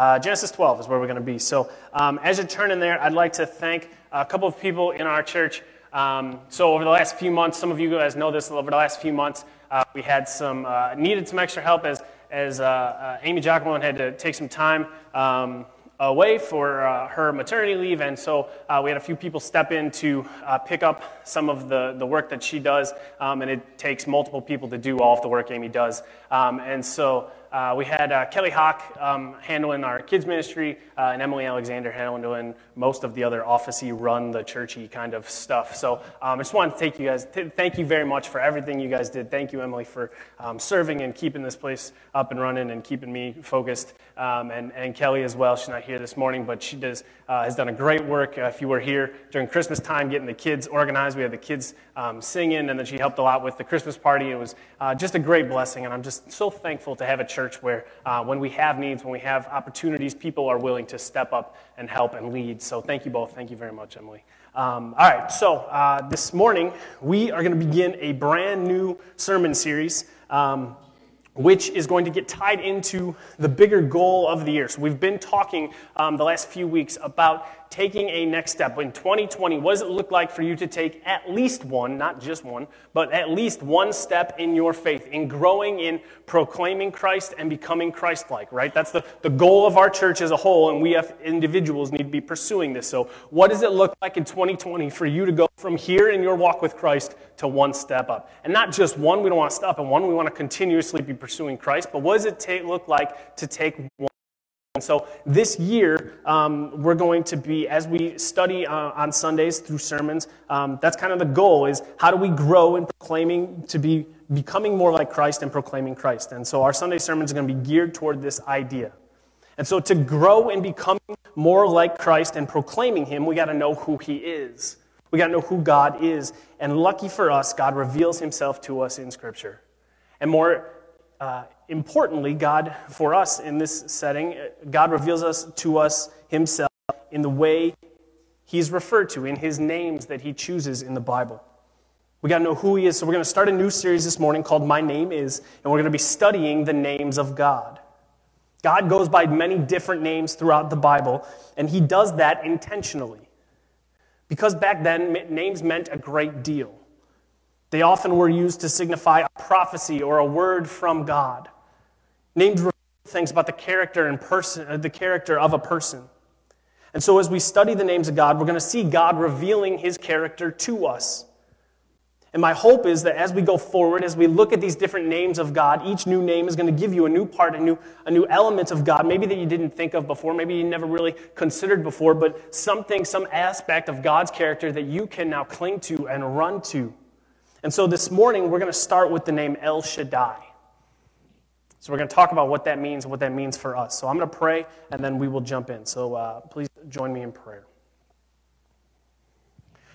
Uh, Genesis 12 is where we're going to be. So um, as you turn in there, I'd like to thank a couple of people in our church. Um, so over the last few months, some of you guys know this. Over the last few months, uh, we had some uh, needed some extra help as as uh, uh, Amy Giacomo had to take some time. Um, away for uh, her maternity leave, and so uh, we had a few people step in to uh, pick up some of the, the work that she does, um, and it takes multiple people to do all of the work Amy does. Um, and so uh, we had uh, Kelly Hawk um, handling our kids ministry, uh, and Emily Alexander handling most of the other officey, run the churchy kind of stuff. So um, I just wanted to take you guys, th- thank you very much for everything you guys did. Thank you, Emily, for um, serving and keeping this place up and running and keeping me focused, um, and, and Kelly as well. She's not here this morning, but she does uh, has done a great work. Uh, if you were here during Christmas time, getting the kids organized, we had the kids um, singing, and then she helped a lot with the Christmas party. It was uh, just a great blessing, and I'm just so thankful to have a church church where uh, when we have needs, when we have opportunities, people are willing to step up and help and lead. So thank you both. Thank you very much, Emily. Um, all right, so uh, this morning we are going to begin a brand new sermon series. Um, which is going to get tied into the bigger goal of the year. So, we've been talking um, the last few weeks about taking a next step. In 2020, what does it look like for you to take at least one, not just one, but at least one step in your faith, in growing in proclaiming Christ and becoming Christ like, right? That's the, the goal of our church as a whole, and we have individuals need to be pursuing this. So, what does it look like in 2020 for you to go from here in your walk with Christ to one step up? And not just one, we don't want to stop in one, we want to continuously be pursuing Christ, but what does it take, look like to take one? And so this year, um, we're going to be, as we study uh, on Sundays through sermons, um, that's kind of the goal is how do we grow in proclaiming to be becoming more like Christ and proclaiming Christ. And so our Sunday sermons are going to be geared toward this idea. And so to grow in becoming more like Christ and proclaiming Him, we got to know who He is. We got to know who God is. And lucky for us, God reveals Himself to us in Scripture. And more uh, importantly, God, for us in this setting, God reveals us to us Himself in the way He's referred to, in His names that He chooses in the Bible. We got to know who He is. So we're going to start a new series this morning called My Name Is, and we're going to be studying the names of God. God goes by many different names throughout the Bible, and He does that intentionally. Because back then, names meant a great deal. They often were used to signify a prophecy or a word from God. Names reveal things about the character and person, uh, the character of a person. And so, as we study the names of God, we're going to see God revealing His character to us. And my hope is that as we go forward, as we look at these different names of God, each new name is going to give you a new part, a new, a new element of God, maybe that you didn't think of before, maybe you never really considered before, but something, some aspect of God's character that you can now cling to and run to. And so this morning, we're going to start with the name El Shaddai. So we're going to talk about what that means and what that means for us. So I'm going to pray, and then we will jump in. So uh, please join me in prayer.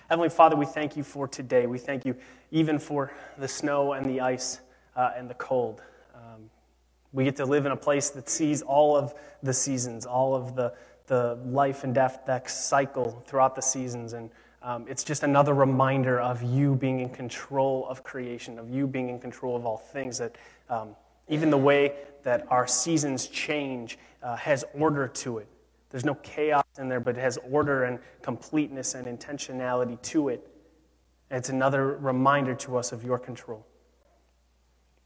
Heavenly Father, we thank you for today. We thank you even for the snow and the ice uh, and the cold. Um, we get to live in a place that sees all of the seasons, all of the, the life and death that cycle throughout the seasons. And um, it's just another reminder of you being in control of creation, of you being in control of all things. That um, even the way that our seasons change uh, has order to it. There's no chaos in there, but it has order and completeness and intentionality to it. And it's another reminder to us of your control.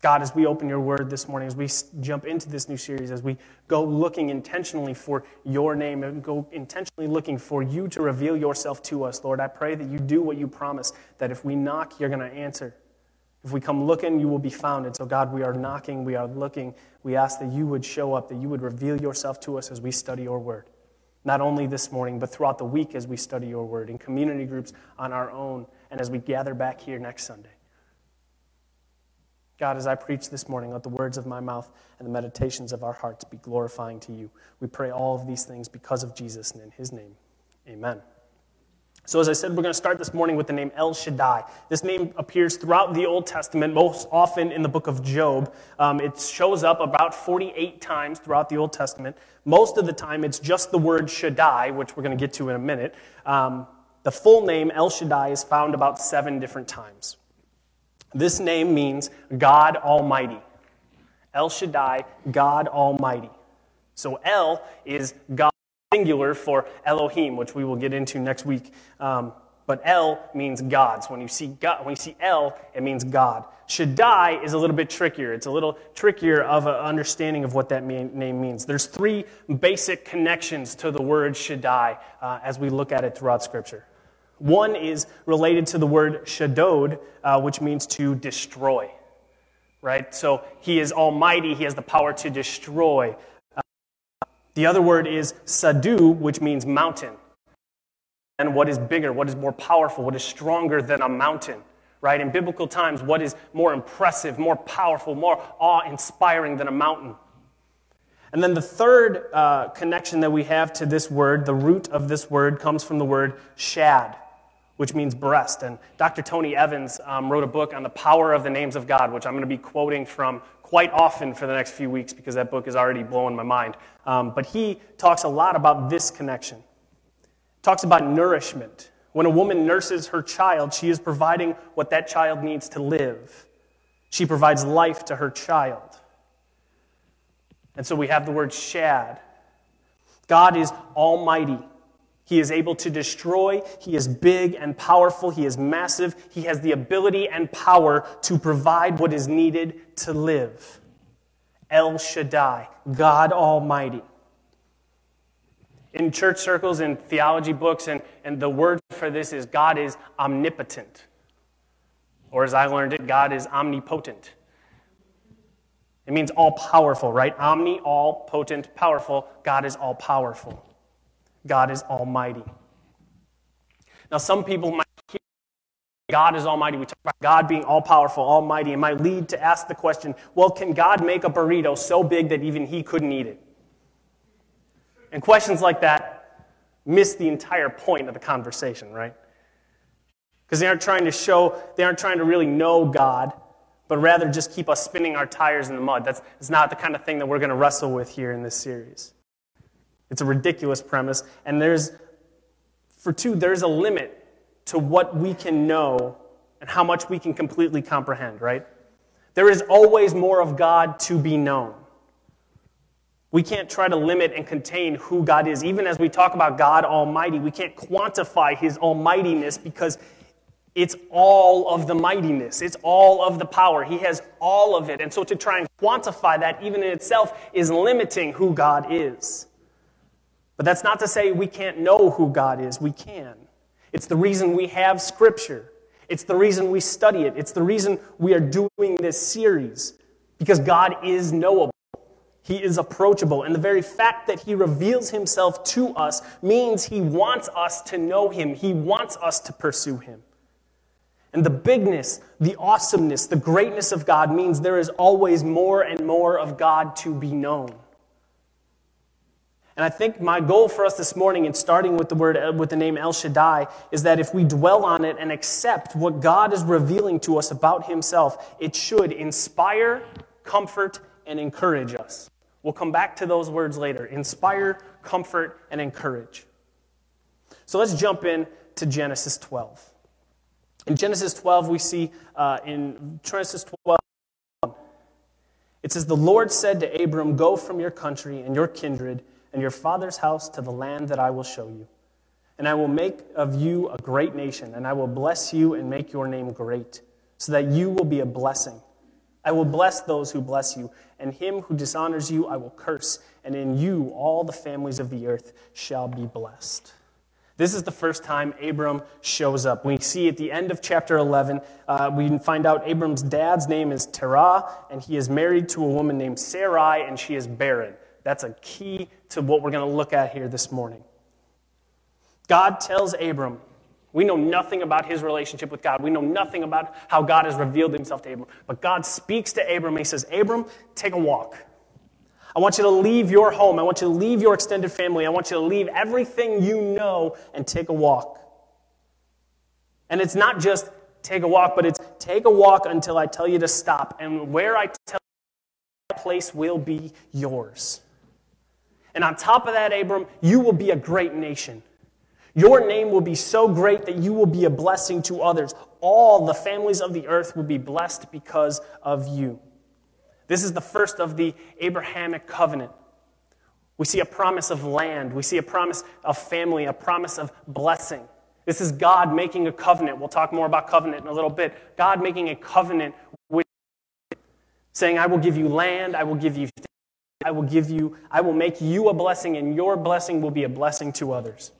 God, as we open your word this morning, as we jump into this new series, as we go looking intentionally for your name and go intentionally looking for you to reveal yourself to us, Lord, I pray that you do what you promise, that if we knock, you're going to answer. If we come looking, you will be found. And so, God, we are knocking, we are looking. We ask that you would show up, that you would reveal yourself to us as we study your word. Not only this morning, but throughout the week as we study your word, in community groups on our own, and as we gather back here next Sunday. God, as I preach this morning, let the words of my mouth and the meditations of our hearts be glorifying to you. We pray all of these things because of Jesus and in his name. Amen. So, as I said, we're going to start this morning with the name El Shaddai. This name appears throughout the Old Testament, most often in the book of Job. Um, it shows up about 48 times throughout the Old Testament. Most of the time, it's just the word Shaddai, which we're going to get to in a minute. Um, the full name, El Shaddai, is found about seven different times. This name means God Almighty. El Shaddai, God Almighty. So El is God singular for Elohim, which we will get into next week. Um, but El means gods. When you see God, when you see El, it means God. Shaddai is a little bit trickier. It's a little trickier of an understanding of what that name means. There's three basic connections to the word Shaddai uh, as we look at it throughout Scripture. One is related to the word Shaddod, uh, which means to destroy. Right? So he is almighty. He has the power to destroy. The other word is Sadu, which means mountain and what is bigger, what is more powerful, what is stronger than a mountain, right? In biblical times, what is more impressive, more powerful, more awe inspiring than a mountain? And then the third uh, connection that we have to this word, the root of this word, comes from the word shad, which means breast. And Dr. Tony Evans um, wrote a book on the power of the names of God, which I'm going to be quoting from quite often for the next few weeks because that book is already blowing my mind. Um, but he talks a lot about this connection talks about nourishment. When a woman nurses her child, she is providing what that child needs to live. She provides life to her child. And so we have the word shad. God is almighty. He is able to destroy. He is big and powerful. He is massive. He has the ability and power to provide what is needed to live. El Shaddai, God Almighty in church circles and theology books, and, and the word for this is God is omnipotent. Or as I learned it, God is omnipotent. It means all powerful, right? Omni, all, potent, powerful. God is all powerful. God is almighty. Now, some people might hear God is almighty. We talk about God being all powerful, almighty, and might lead to ask the question well, can God make a burrito so big that even he couldn't eat it? And questions like that miss the entire point of the conversation, right? Because they aren't trying to show, they aren't trying to really know God, but rather just keep us spinning our tires in the mud. That's, that's not the kind of thing that we're going to wrestle with here in this series. It's a ridiculous premise. And there's, for two, there's a limit to what we can know and how much we can completely comprehend, right? There is always more of God to be known. We can't try to limit and contain who God is. Even as we talk about God Almighty, we can't quantify His almightiness because it's all of the mightiness, it's all of the power. He has all of it. And so to try and quantify that, even in itself, is limiting who God is. But that's not to say we can't know who God is. We can. It's the reason we have Scripture, it's the reason we study it, it's the reason we are doing this series, because God is knowable. He is approachable. And the very fact that he reveals himself to us means he wants us to know him. He wants us to pursue him. And the bigness, the awesomeness, the greatness of God means there is always more and more of God to be known. And I think my goal for us this morning, in starting with the word uh, with the name El Shaddai, is that if we dwell on it and accept what God is revealing to us about Himself, it should inspire, comfort, and encourage us. We'll come back to those words later inspire, comfort, and encourage. So let's jump in to Genesis 12. In Genesis 12, we see uh, in Genesis 12, it says, The Lord said to Abram, Go from your country and your kindred and your father's house to the land that I will show you. And I will make of you a great nation, and I will bless you and make your name great, so that you will be a blessing. I will bless those who bless you, and him who dishonors you I will curse, and in you all the families of the earth shall be blessed. This is the first time Abram shows up. We see at the end of chapter 11, uh, we find out Abram's dad's name is Terah, and he is married to a woman named Sarai, and she is barren. That's a key to what we're going to look at here this morning. God tells Abram, we know nothing about his relationship with God. We know nothing about how God has revealed himself to Abram. But God speaks to Abram and he says, Abram, take a walk. I want you to leave your home. I want you to leave your extended family. I want you to leave everything you know and take a walk. And it's not just take a walk, but it's take a walk until I tell you to stop. And where I tell you, that place will be yours. And on top of that, Abram, you will be a great nation. Your name will be so great that you will be a blessing to others. All the families of the earth will be blessed because of you. This is the first of the Abrahamic covenant. We see a promise of land. We see a promise of family, a promise of blessing. This is God making a covenant. We'll talk more about covenant in a little bit. God making a covenant with saying, I will give you land, I will give you I will give you, I will make you a blessing, and your blessing will be a blessing to others.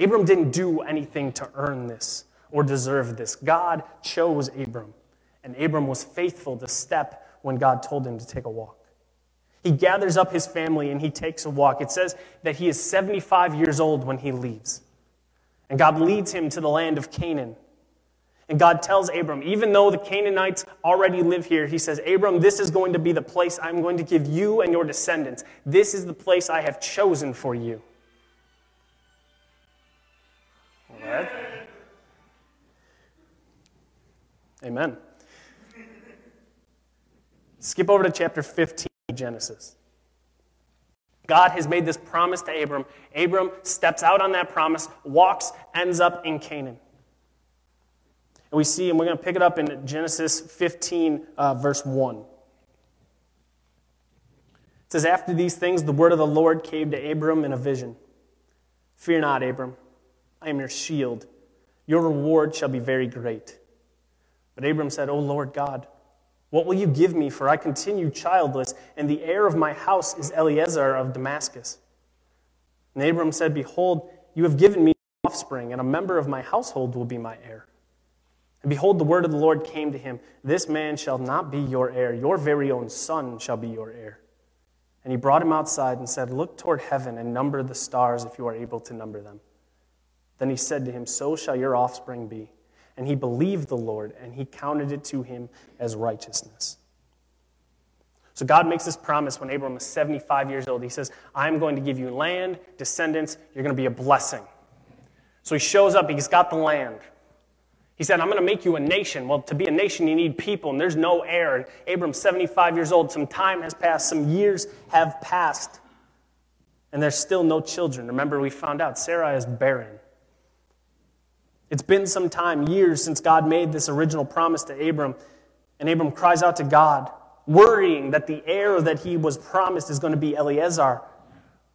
Abram didn't do anything to earn this or deserve this. God chose Abram, and Abram was faithful to step when God told him to take a walk. He gathers up his family and he takes a walk. It says that he is 75 years old when he leaves. And God leads him to the land of Canaan. And God tells Abram, even though the Canaanites already live here, he says, Abram, this is going to be the place I'm going to give you and your descendants. This is the place I have chosen for you. Right. Amen. Skip over to chapter 15 of Genesis. God has made this promise to Abram. Abram steps out on that promise, walks, ends up in Canaan. And we see, and we're going to pick it up in Genesis 15, uh, verse 1. It says, After these things, the word of the Lord came to Abram in a vision Fear not, Abram, I am your shield. Your reward shall be very great. But Abram said, O Lord God, what will you give me? For I continue childless, and the heir of my house is Eliezer of Damascus. And Abram said, Behold, you have given me offspring, and a member of my household will be my heir. And behold, the word of the Lord came to him This man shall not be your heir, your very own son shall be your heir. And he brought him outside and said, Look toward heaven and number the stars if you are able to number them. Then he said to him, So shall your offspring be. And he believed the Lord, and he counted it to him as righteousness. So God makes this promise when Abram is 75 years old. He says, I'm going to give you land, descendants, you're going to be a blessing. So he shows up, he's got the land. He said, I'm going to make you a nation. Well, to be a nation, you need people, and there's no heir. And Abram's 75 years old. Some time has passed, some years have passed, and there's still no children. Remember, we found out Sarah is barren. It's been some time, years, since God made this original promise to Abram, and Abram cries out to God, worrying that the heir that he was promised is going to be Eliezer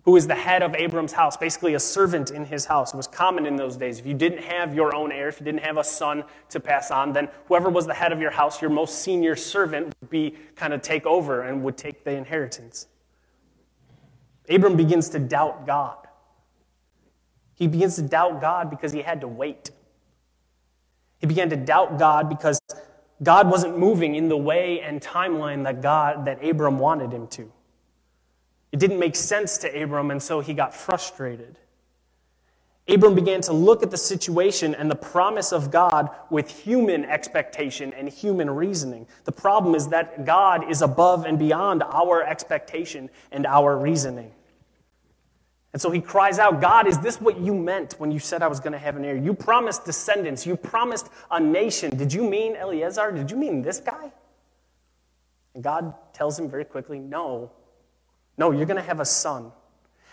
who is the head of Abram's house, basically a servant in his house. It was common in those days. If you didn't have your own heir, if you didn't have a son to pass on, then whoever was the head of your house, your most senior servant, would be kind of take over and would take the inheritance. Abram begins to doubt God. He begins to doubt God because he had to wait. He began to doubt God because God wasn't moving in the way and timeline that God that Abram wanted him to. It didn't make sense to Abram, and so he got frustrated. Abram began to look at the situation and the promise of God with human expectation and human reasoning. The problem is that God is above and beyond our expectation and our reasoning. And so he cries out, God, is this what you meant when you said I was going to have an heir? You promised descendants. You promised a nation. Did you mean Eliezer? Did you mean this guy? And God tells him very quickly, No, no, you're going to have a son.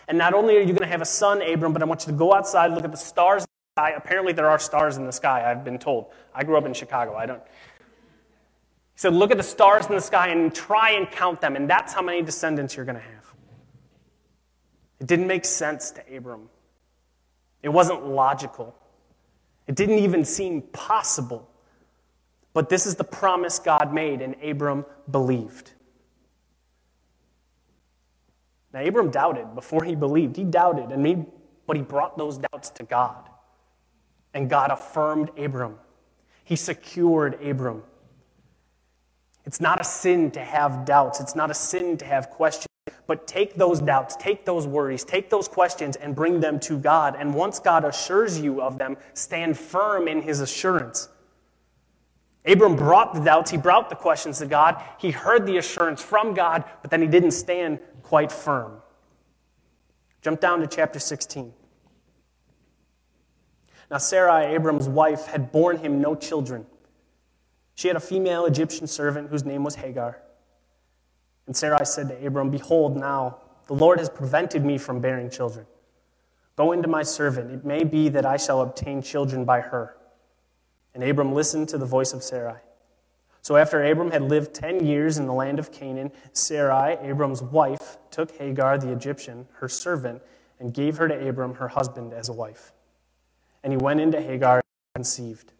And not only are you going to have a son, Abram, but I want you to go outside, look at the stars in the sky. Apparently, there are stars in the sky, I've been told. I grew up in Chicago. I don't. He said, Look at the stars in the sky and try and count them, and that's how many descendants you're going to have. It didn't make sense to Abram, it wasn't logical, it didn't even seem possible. But this is the promise God made, and Abram believed. Now, Abram doubted before he believed. He doubted, and he, but he brought those doubts to God. And God affirmed Abram. He secured Abram. It's not a sin to have doubts, it's not a sin to have questions. But take those doubts, take those worries, take those questions, and bring them to God. And once God assures you of them, stand firm in his assurance. Abram brought the doubts, he brought the questions to God, he heard the assurance from God, but then he didn't stand quite firm. Jump down to chapter 16. Now, Sarai, Abram's wife, had borne him no children. She had a female Egyptian servant whose name was Hagar. And Sarai said to Abram, Behold, now the Lord has prevented me from bearing children. Go into my servant. It may be that I shall obtain children by her. And Abram listened to the voice of Sarai. So after Abram had lived ten years in the land of Canaan, Sarai, Abram's wife, took Hagar the Egyptian, her servant, and gave her to Abram, her husband, as a wife. And he went into Hagar and conceived.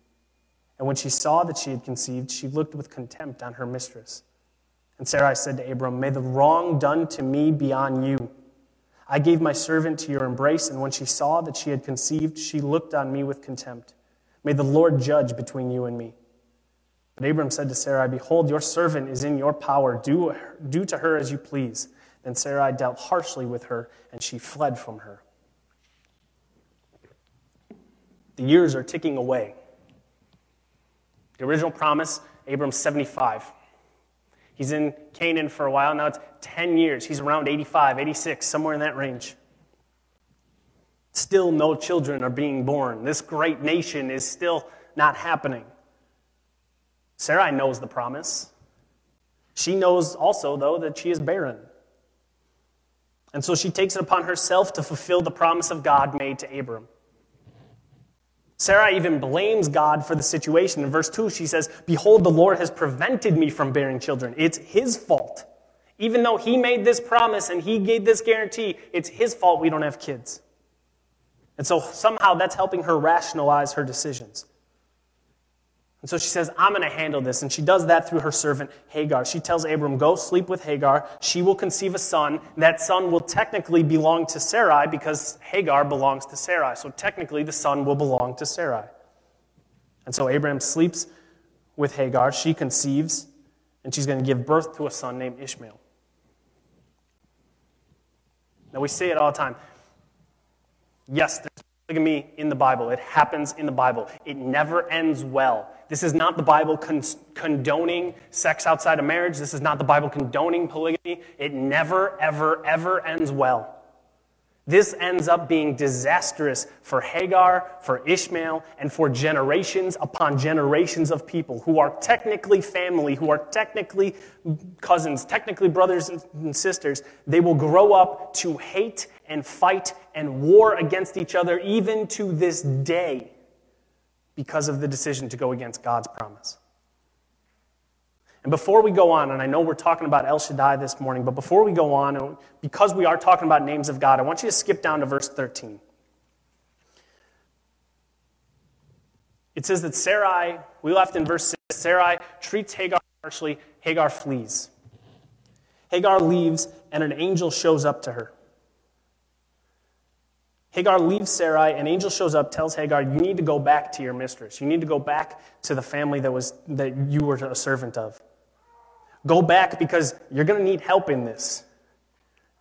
And when she saw that she had conceived, she looked with contempt on her mistress. And Sarai said to Abram, May the wrong done to me be on you. I gave my servant to your embrace, and when she saw that she had conceived, she looked on me with contempt. May the Lord judge between you and me. But Abram said to Sarai, Behold, your servant is in your power. Do, do to her as you please. Then Sarai dealt harshly with her, and she fled from her. The years are ticking away. The original promise, Abram's 75. He's in Canaan for a while. Now it's 10 years. He's around 85, 86, somewhere in that range. Still, no children are being born. This great nation is still not happening. Sarai knows the promise. She knows also, though, that she is barren. And so she takes it upon herself to fulfill the promise of God made to Abram. Sarah even blames God for the situation. In verse 2, she says, Behold, the Lord has prevented me from bearing children. It's his fault. Even though he made this promise and he gave this guarantee, it's his fault we don't have kids. And so somehow that's helping her rationalize her decisions. And so she says, I'm going to handle this. And she does that through her servant Hagar. She tells Abram, Go sleep with Hagar. She will conceive a son. That son will technically belong to Sarai because Hagar belongs to Sarai. So technically, the son will belong to Sarai. And so Abram sleeps with Hagar. She conceives, and she's going to give birth to a son named Ishmael. Now, we say it all the time. Yes, there's polygamy in the Bible. It happens in the Bible. It never ends well. This is not the Bible con- condoning sex outside of marriage. This is not the Bible condoning polygamy. It never, ever, ever ends well. This ends up being disastrous for Hagar, for Ishmael, and for generations upon generations of people who are technically family, who are technically cousins, technically brothers and sisters. They will grow up to hate and fight and war against each other even to this day because of the decision to go against God's promise. And before we go on, and I know we're talking about El Shaddai this morning, but before we go on, because we are talking about names of God, I want you to skip down to verse 13. It says that Sarai, we left in verse 6, Sarai treats Hagar harshly, Hagar flees. Hagar leaves, and an angel shows up to her. Hagar leaves Sarai, and an angel shows up, tells Hagar, You need to go back to your mistress. You need to go back to the family that, was, that you were a servant of. Go back because you're going to need help in this.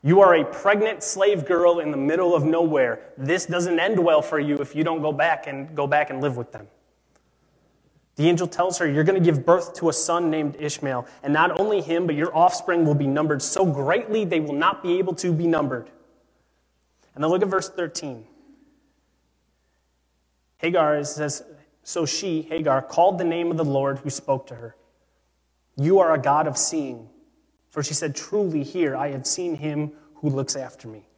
You are a pregnant slave girl in the middle of nowhere. This doesn't end well for you if you don't go back and go back and live with them. The angel tells her, You're going to give birth to a son named Ishmael, and not only him, but your offspring will be numbered so greatly they will not be able to be numbered. And then look at verse 13. Hagar says, So she, Hagar, called the name of the Lord who spoke to her. You are a God of seeing. For she said, Truly, here I have seen him who looks after me.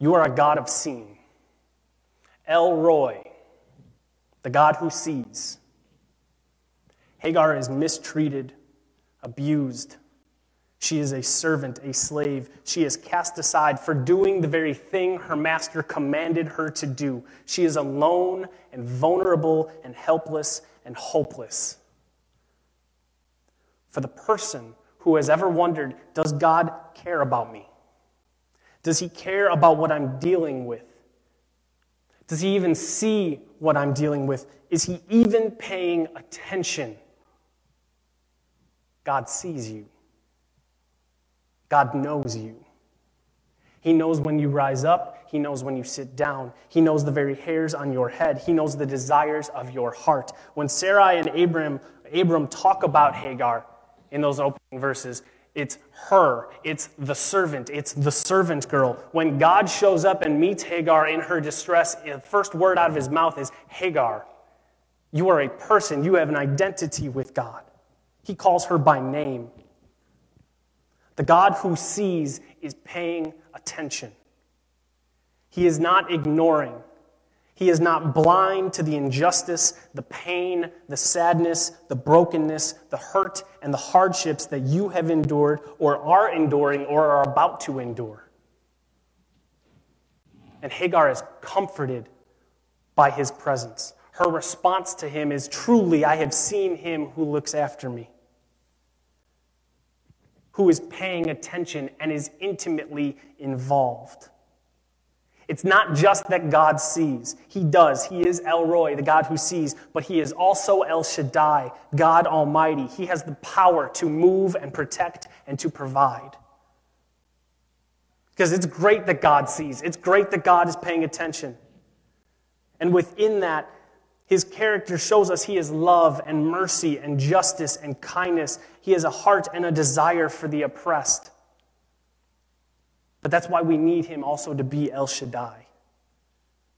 You are a God of seeing. El Roi, the God who sees. Hagar is mistreated, abused, she is a servant, a slave. She is cast aside for doing the very thing her master commanded her to do. She is alone and vulnerable and helpless and hopeless. For the person who has ever wondered, does God care about me? Does he care about what I'm dealing with? Does he even see what I'm dealing with? Is he even paying attention? God sees you. God knows you. He knows when you rise up. He knows when you sit down. He knows the very hairs on your head. He knows the desires of your heart. When Sarai and Abram, Abram talk about Hagar in those opening verses, it's her, it's the servant, it's the servant girl. When God shows up and meets Hagar in her distress, the first word out of his mouth is Hagar. You are a person, you have an identity with God. He calls her by name. The God who sees is paying attention. He is not ignoring. He is not blind to the injustice, the pain, the sadness, the brokenness, the hurt, and the hardships that you have endured, or are enduring, or are about to endure. And Hagar is comforted by his presence. Her response to him is Truly, I have seen him who looks after me, who is paying attention and is intimately involved. It's not just that God sees. He does. He is El Roi, the God who sees, but He is also El Shaddai, God Almighty. He has the power to move and protect and to provide. Because it's great that God sees, it's great that God is paying attention. And within that, his character shows us he is love and mercy and justice and kindness. He has a heart and a desire for the oppressed. But that's why we need him also to be El Shaddai.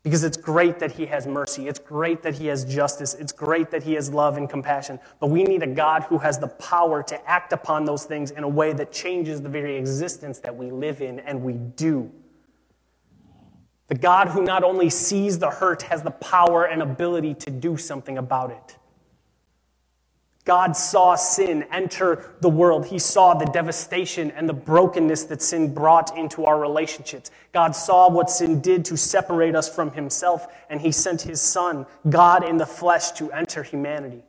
Because it's great that he has mercy. It's great that he has justice. It's great that he has love and compassion. But we need a God who has the power to act upon those things in a way that changes the very existence that we live in, and we do. The God who not only sees the hurt has the power and ability to do something about it. God saw sin enter the world. He saw the devastation and the brokenness that sin brought into our relationships. God saw what sin did to separate us from Himself, and He sent His Son, God in the flesh, to enter humanity.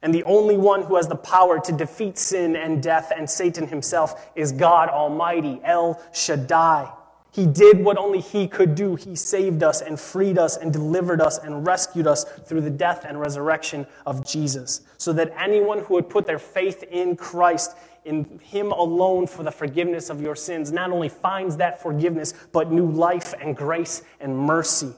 And the only one who has the power to defeat sin and death and Satan himself is God Almighty, El Shaddai. He did what only He could do. He saved us and freed us and delivered us and rescued us through the death and resurrection of Jesus. So that anyone who would put their faith in Christ, in Him alone for the forgiveness of your sins, not only finds that forgiveness, but new life and grace and mercy.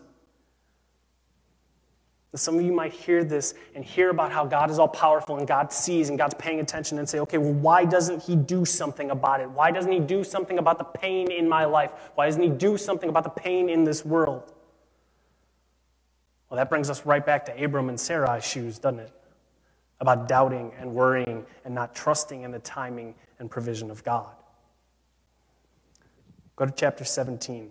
Some of you might hear this and hear about how God is all powerful and God sees and God's paying attention and say, okay, well, why doesn't He do something about it? Why doesn't He do something about the pain in my life? Why doesn't He do something about the pain in this world? Well, that brings us right back to Abram and Sarai's shoes, doesn't it? About doubting and worrying and not trusting in the timing and provision of God. Go to chapter 17.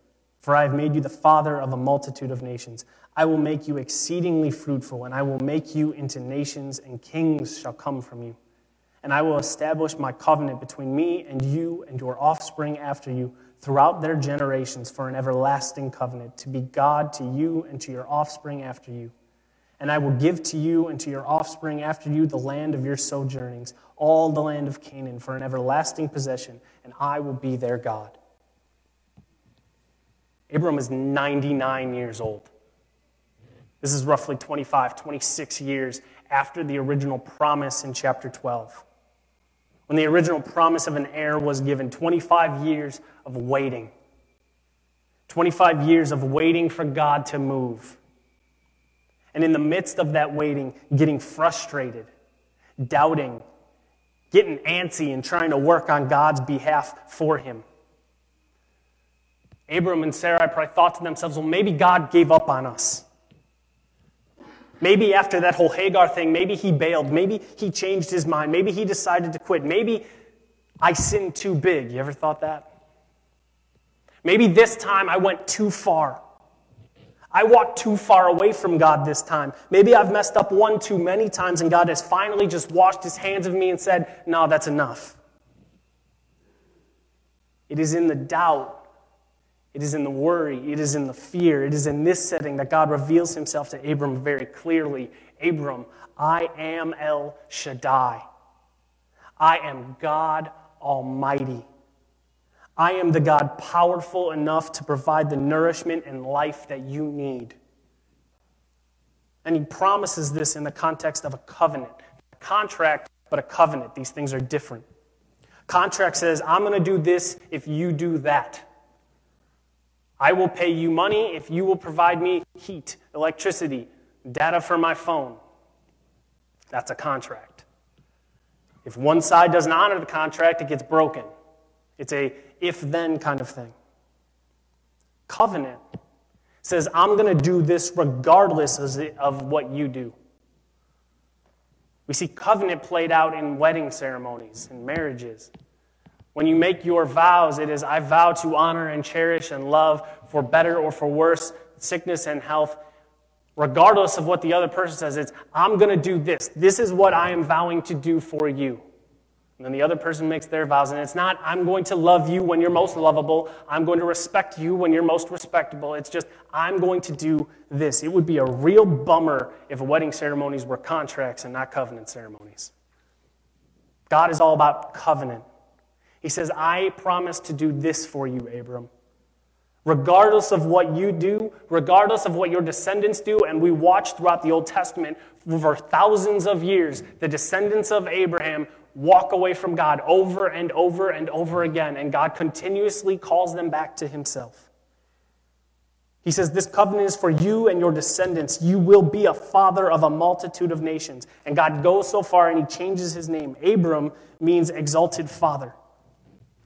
For I have made you the father of a multitude of nations. I will make you exceedingly fruitful, and I will make you into nations, and kings shall come from you. And I will establish my covenant between me and you and your offspring after you throughout their generations for an everlasting covenant, to be God to you and to your offspring after you. And I will give to you and to your offspring after you the land of your sojournings, all the land of Canaan, for an everlasting possession, and I will be their God. Abram is 99 years old. This is roughly 25, 26 years after the original promise in chapter 12. When the original promise of an heir was given, 25 years of waiting. 25 years of waiting for God to move. And in the midst of that waiting, getting frustrated, doubting, getting antsy, and trying to work on God's behalf for him. Abram and Sarai probably thought to themselves, well, maybe God gave up on us. Maybe after that whole Hagar thing, maybe he bailed. Maybe he changed his mind. Maybe he decided to quit. Maybe I sinned too big. You ever thought that? Maybe this time I went too far. I walked too far away from God this time. Maybe I've messed up one too many times and God has finally just washed his hands of me and said, No, that's enough. It is in the doubt it is in the worry, it is in the fear, it is in this setting that God reveals himself to Abram very clearly. Abram, I am El Shaddai. I am God Almighty. I am the God powerful enough to provide the nourishment and life that you need. And he promises this in the context of a covenant. A contract, but a covenant. These things are different. Contract says, I'm going to do this if you do that. I will pay you money if you will provide me heat, electricity, data for my phone. That's a contract. If one side doesn't honor the contract, it gets broken. It's a if then kind of thing. Covenant says, I'm going to do this regardless of what you do. We see covenant played out in wedding ceremonies and marriages. When you make your vows, it is, I vow to honor and cherish and love for better or for worse, sickness and health, regardless of what the other person says. It's, I'm going to do this. This is what I am vowing to do for you. And then the other person makes their vows. And it's not, I'm going to love you when you're most lovable. I'm going to respect you when you're most respectable. It's just, I'm going to do this. It would be a real bummer if wedding ceremonies were contracts and not covenant ceremonies. God is all about covenant. He says, I promise to do this for you, Abram. Regardless of what you do, regardless of what your descendants do, and we watch throughout the Old Testament for thousands of years, the descendants of Abraham walk away from God over and over and over again, and God continuously calls them back to Himself. He says, This covenant is for you and your descendants. You will be a father of a multitude of nations. And God goes so far and He changes His name. Abram means exalted father.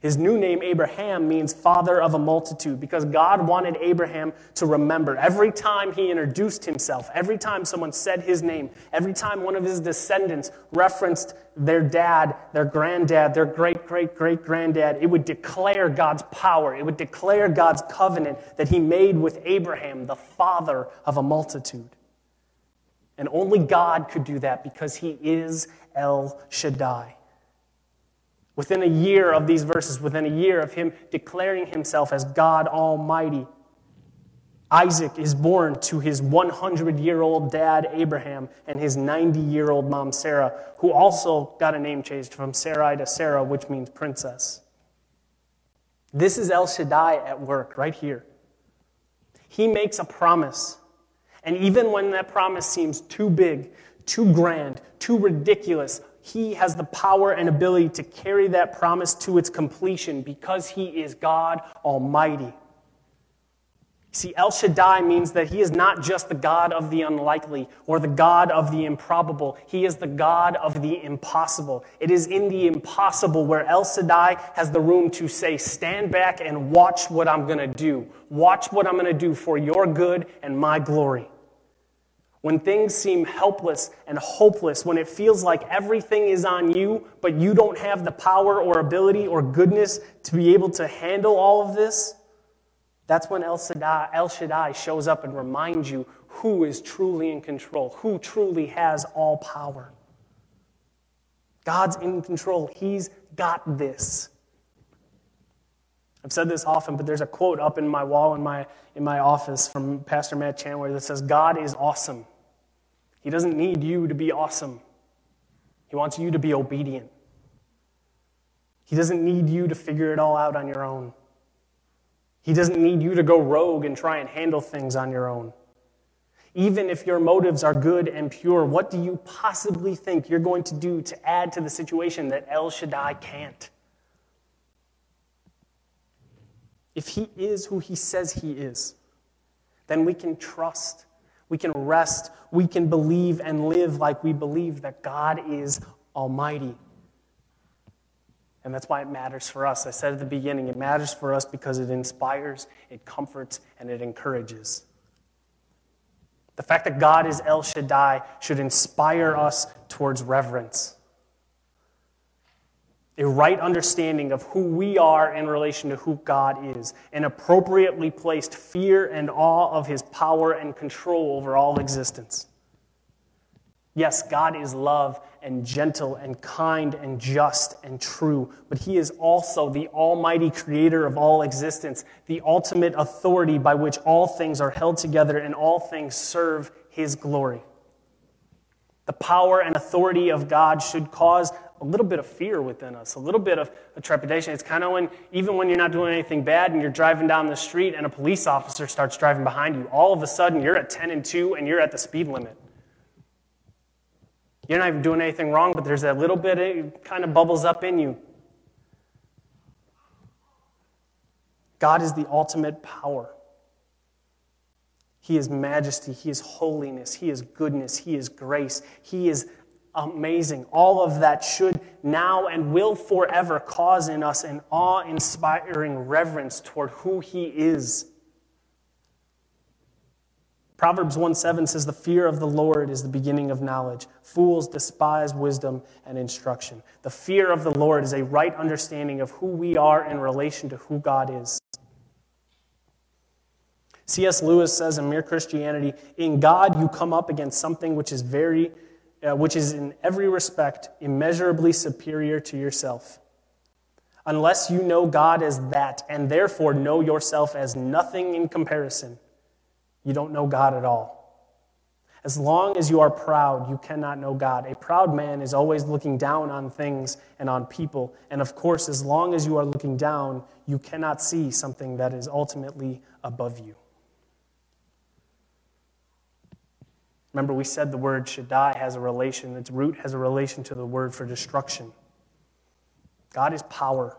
His new name, Abraham, means father of a multitude because God wanted Abraham to remember every time he introduced himself, every time someone said his name, every time one of his descendants referenced their dad, their granddad, their great great great granddad, it would declare God's power. It would declare God's covenant that he made with Abraham, the father of a multitude. And only God could do that because he is El Shaddai. Within a year of these verses, within a year of him declaring himself as God Almighty, Isaac is born to his 100 year old dad, Abraham, and his 90 year old mom, Sarah, who also got a name changed from Sarai to Sarah, which means princess. This is El Shaddai at work right here. He makes a promise. And even when that promise seems too big, too grand, too ridiculous, he has the power and ability to carry that promise to its completion because He is God Almighty. See, El Shaddai means that He is not just the God of the unlikely or the God of the improbable. He is the God of the impossible. It is in the impossible where El Shaddai has the room to say, Stand back and watch what I'm going to do. Watch what I'm going to do for your good and my glory when things seem helpless and hopeless, when it feels like everything is on you, but you don't have the power or ability or goodness to be able to handle all of this, that's when El Shaddai, El Shaddai shows up and reminds you who is truly in control, who truly has all power. God's in control. He's got this. I've said this often, but there's a quote up in my wall in my, in my office from Pastor Matt Chandler that says, God is awesome. He doesn't need you to be awesome, He wants you to be obedient. He doesn't need you to figure it all out on your own. He doesn't need you to go rogue and try and handle things on your own. Even if your motives are good and pure, what do you possibly think you're going to do to add to the situation that El Shaddai can't? If he is who he says he is, then we can trust we can rest. We can believe and live like we believe that God is Almighty. And that's why it matters for us. I said at the beginning, it matters for us because it inspires, it comforts, and it encourages. The fact that God is El Shaddai should inspire us towards reverence a right understanding of who we are in relation to who God is, an appropriately placed fear and awe of his power and control over all existence. Yes, God is love and gentle and kind and just and true, but he is also the almighty creator of all existence, the ultimate authority by which all things are held together and all things serve his glory. The power and authority of God should cause a little bit of fear within us, a little bit of a trepidation. It's kind of when, even when you're not doing anything bad and you're driving down the street and a police officer starts driving behind you, all of a sudden you're at 10 and 2 and you're at the speed limit. You're not even doing anything wrong, but there's that little bit, it kind of bubbles up in you. God is the ultimate power. He is majesty. He is holiness. He is goodness. He is grace. He is amazing. All of that should now and will forever cause in us an awe inspiring reverence toward who He is. Proverbs 1 7 says, The fear of the Lord is the beginning of knowledge. Fools despise wisdom and instruction. The fear of the Lord is a right understanding of who we are in relation to who God is. C.S. Lewis says in Mere Christianity, In God you come up against something which is very uh, which is in every respect immeasurably superior to yourself. Unless you know God as that, and therefore know yourself as nothing in comparison, you don't know God at all. As long as you are proud, you cannot know God. A proud man is always looking down on things and on people. And of course, as long as you are looking down, you cannot see something that is ultimately above you. Remember, we said the word Shaddai has a relation, its root has a relation to the word for destruction. God is power.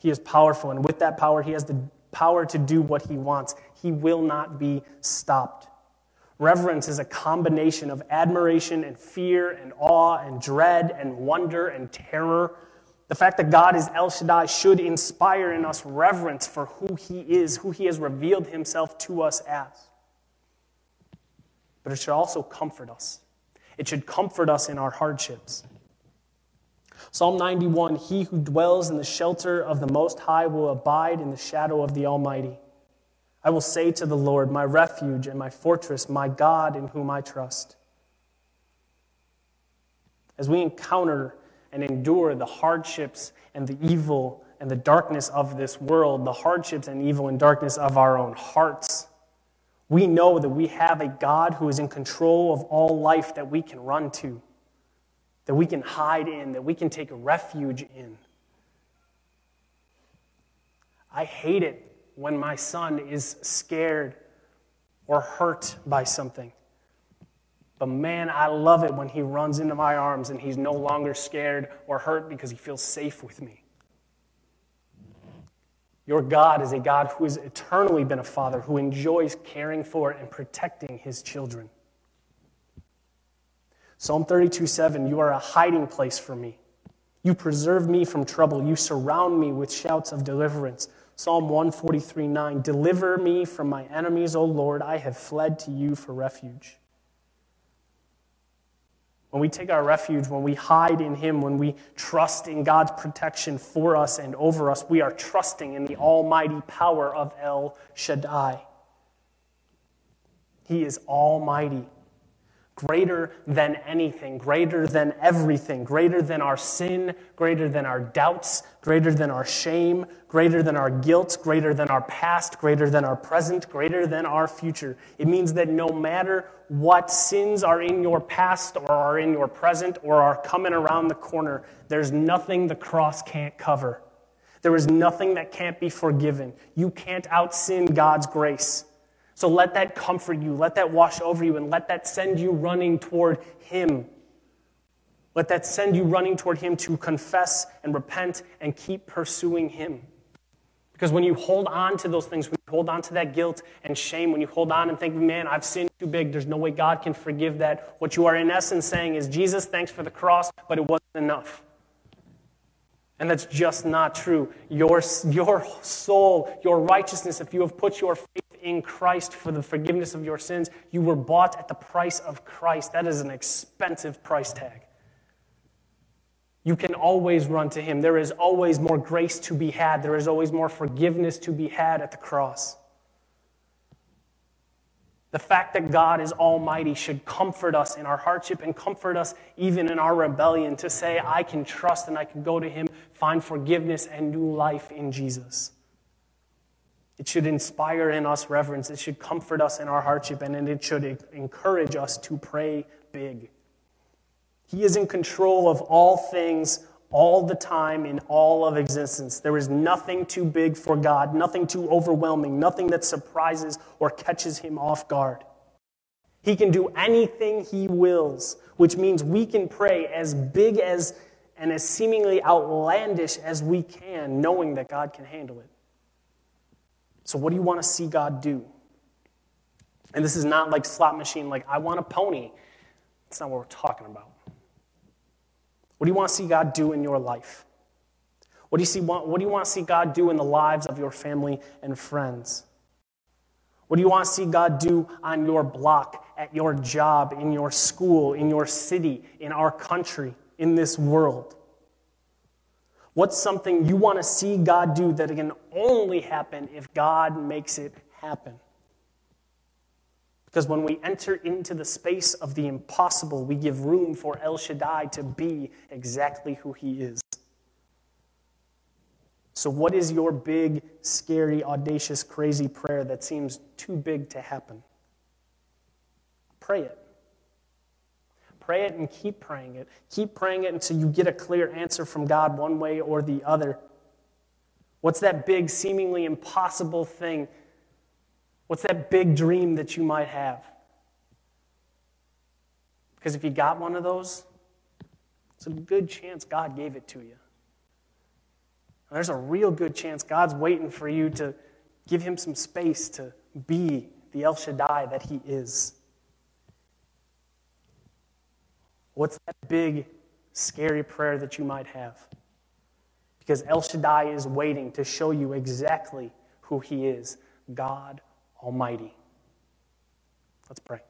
He is powerful, and with that power, He has the power to do what He wants. He will not be stopped. Reverence is a combination of admiration and fear and awe and dread and wonder and terror. The fact that God is El Shaddai should inspire in us reverence for who He is, who He has revealed Himself to us as but it should also comfort us. It should comfort us in our hardships. Psalm 91 He who dwells in the shelter of the Most High will abide in the shadow of the Almighty. I will say to the Lord, My refuge and my fortress, my God in whom I trust. As we encounter and endure the hardships and the evil and the darkness of this world, the hardships and evil and darkness of our own hearts, we know that we have a God who is in control of all life that we can run to, that we can hide in, that we can take refuge in. I hate it when my son is scared or hurt by something. But man, I love it when he runs into my arms and he's no longer scared or hurt because he feels safe with me. Your God is a God who has eternally been a father, who enjoys caring for and protecting his children. Psalm 32 7 You are a hiding place for me. You preserve me from trouble. You surround me with shouts of deliverance. Psalm 143 9 Deliver me from my enemies, O Lord. I have fled to you for refuge. When we take our refuge, when we hide in Him, when we trust in God's protection for us and over us, we are trusting in the almighty power of El Shaddai. He is almighty greater than anything, greater than everything, greater than our sin, greater than our doubts, greater than our shame, greater than our guilt, greater than our past, greater than our present, greater than our future. It means that no matter what sins are in your past or are in your present or are coming around the corner, there's nothing the cross can't cover. There is nothing that can't be forgiven. You can't out sin God's grace. So let that comfort you, let that wash over you, and let that send you running toward Him. Let that send you running toward Him to confess and repent and keep pursuing Him. Because when you hold on to those things, when you hold on to that guilt and shame, when you hold on and think, man, I've sinned too big, there's no way God can forgive that, what you are in essence saying is, Jesus, thanks for the cross, but it wasn't enough. And that's just not true. Your, your soul, your righteousness, if you have put your faith in Christ for the forgiveness of your sins. You were bought at the price of Christ. That is an expensive price tag. You can always run to Him. There is always more grace to be had, there is always more forgiveness to be had at the cross. The fact that God is almighty should comfort us in our hardship and comfort us even in our rebellion to say, I can trust and I can go to Him, find forgiveness and new life in Jesus. It should inspire in us reverence. It should comfort us in our hardship, and it should encourage us to pray big. He is in control of all things all the time in all of existence. There is nothing too big for God, nothing too overwhelming, nothing that surprises or catches him off guard. He can do anything he wills, which means we can pray as big as and as seemingly outlandish as we can, knowing that God can handle it. So, what do you want to see God do? And this is not like slot machine, like, I want a pony. That's not what we're talking about. What do you want to see God do in your life? What do you, see, what do you want to see God do in the lives of your family and friends? What do you want to see God do on your block, at your job, in your school, in your city, in our country, in this world? What's something you want to see God do that can only happen if God makes it happen? Because when we enter into the space of the impossible, we give room for El Shaddai to be exactly who he is. So, what is your big, scary, audacious, crazy prayer that seems too big to happen? Pray it. Pray it and keep praying it. Keep praying it until you get a clear answer from God one way or the other. What's that big, seemingly impossible thing What's that big dream that you might have? Because if you got one of those, it's a good chance God gave it to you. And there's a real good chance God's waiting for you to give him some space to be the El Shaddai that he is. What's that big, scary prayer that you might have? Because El Shaddai is waiting to show you exactly who he is God Almighty. Let's pray.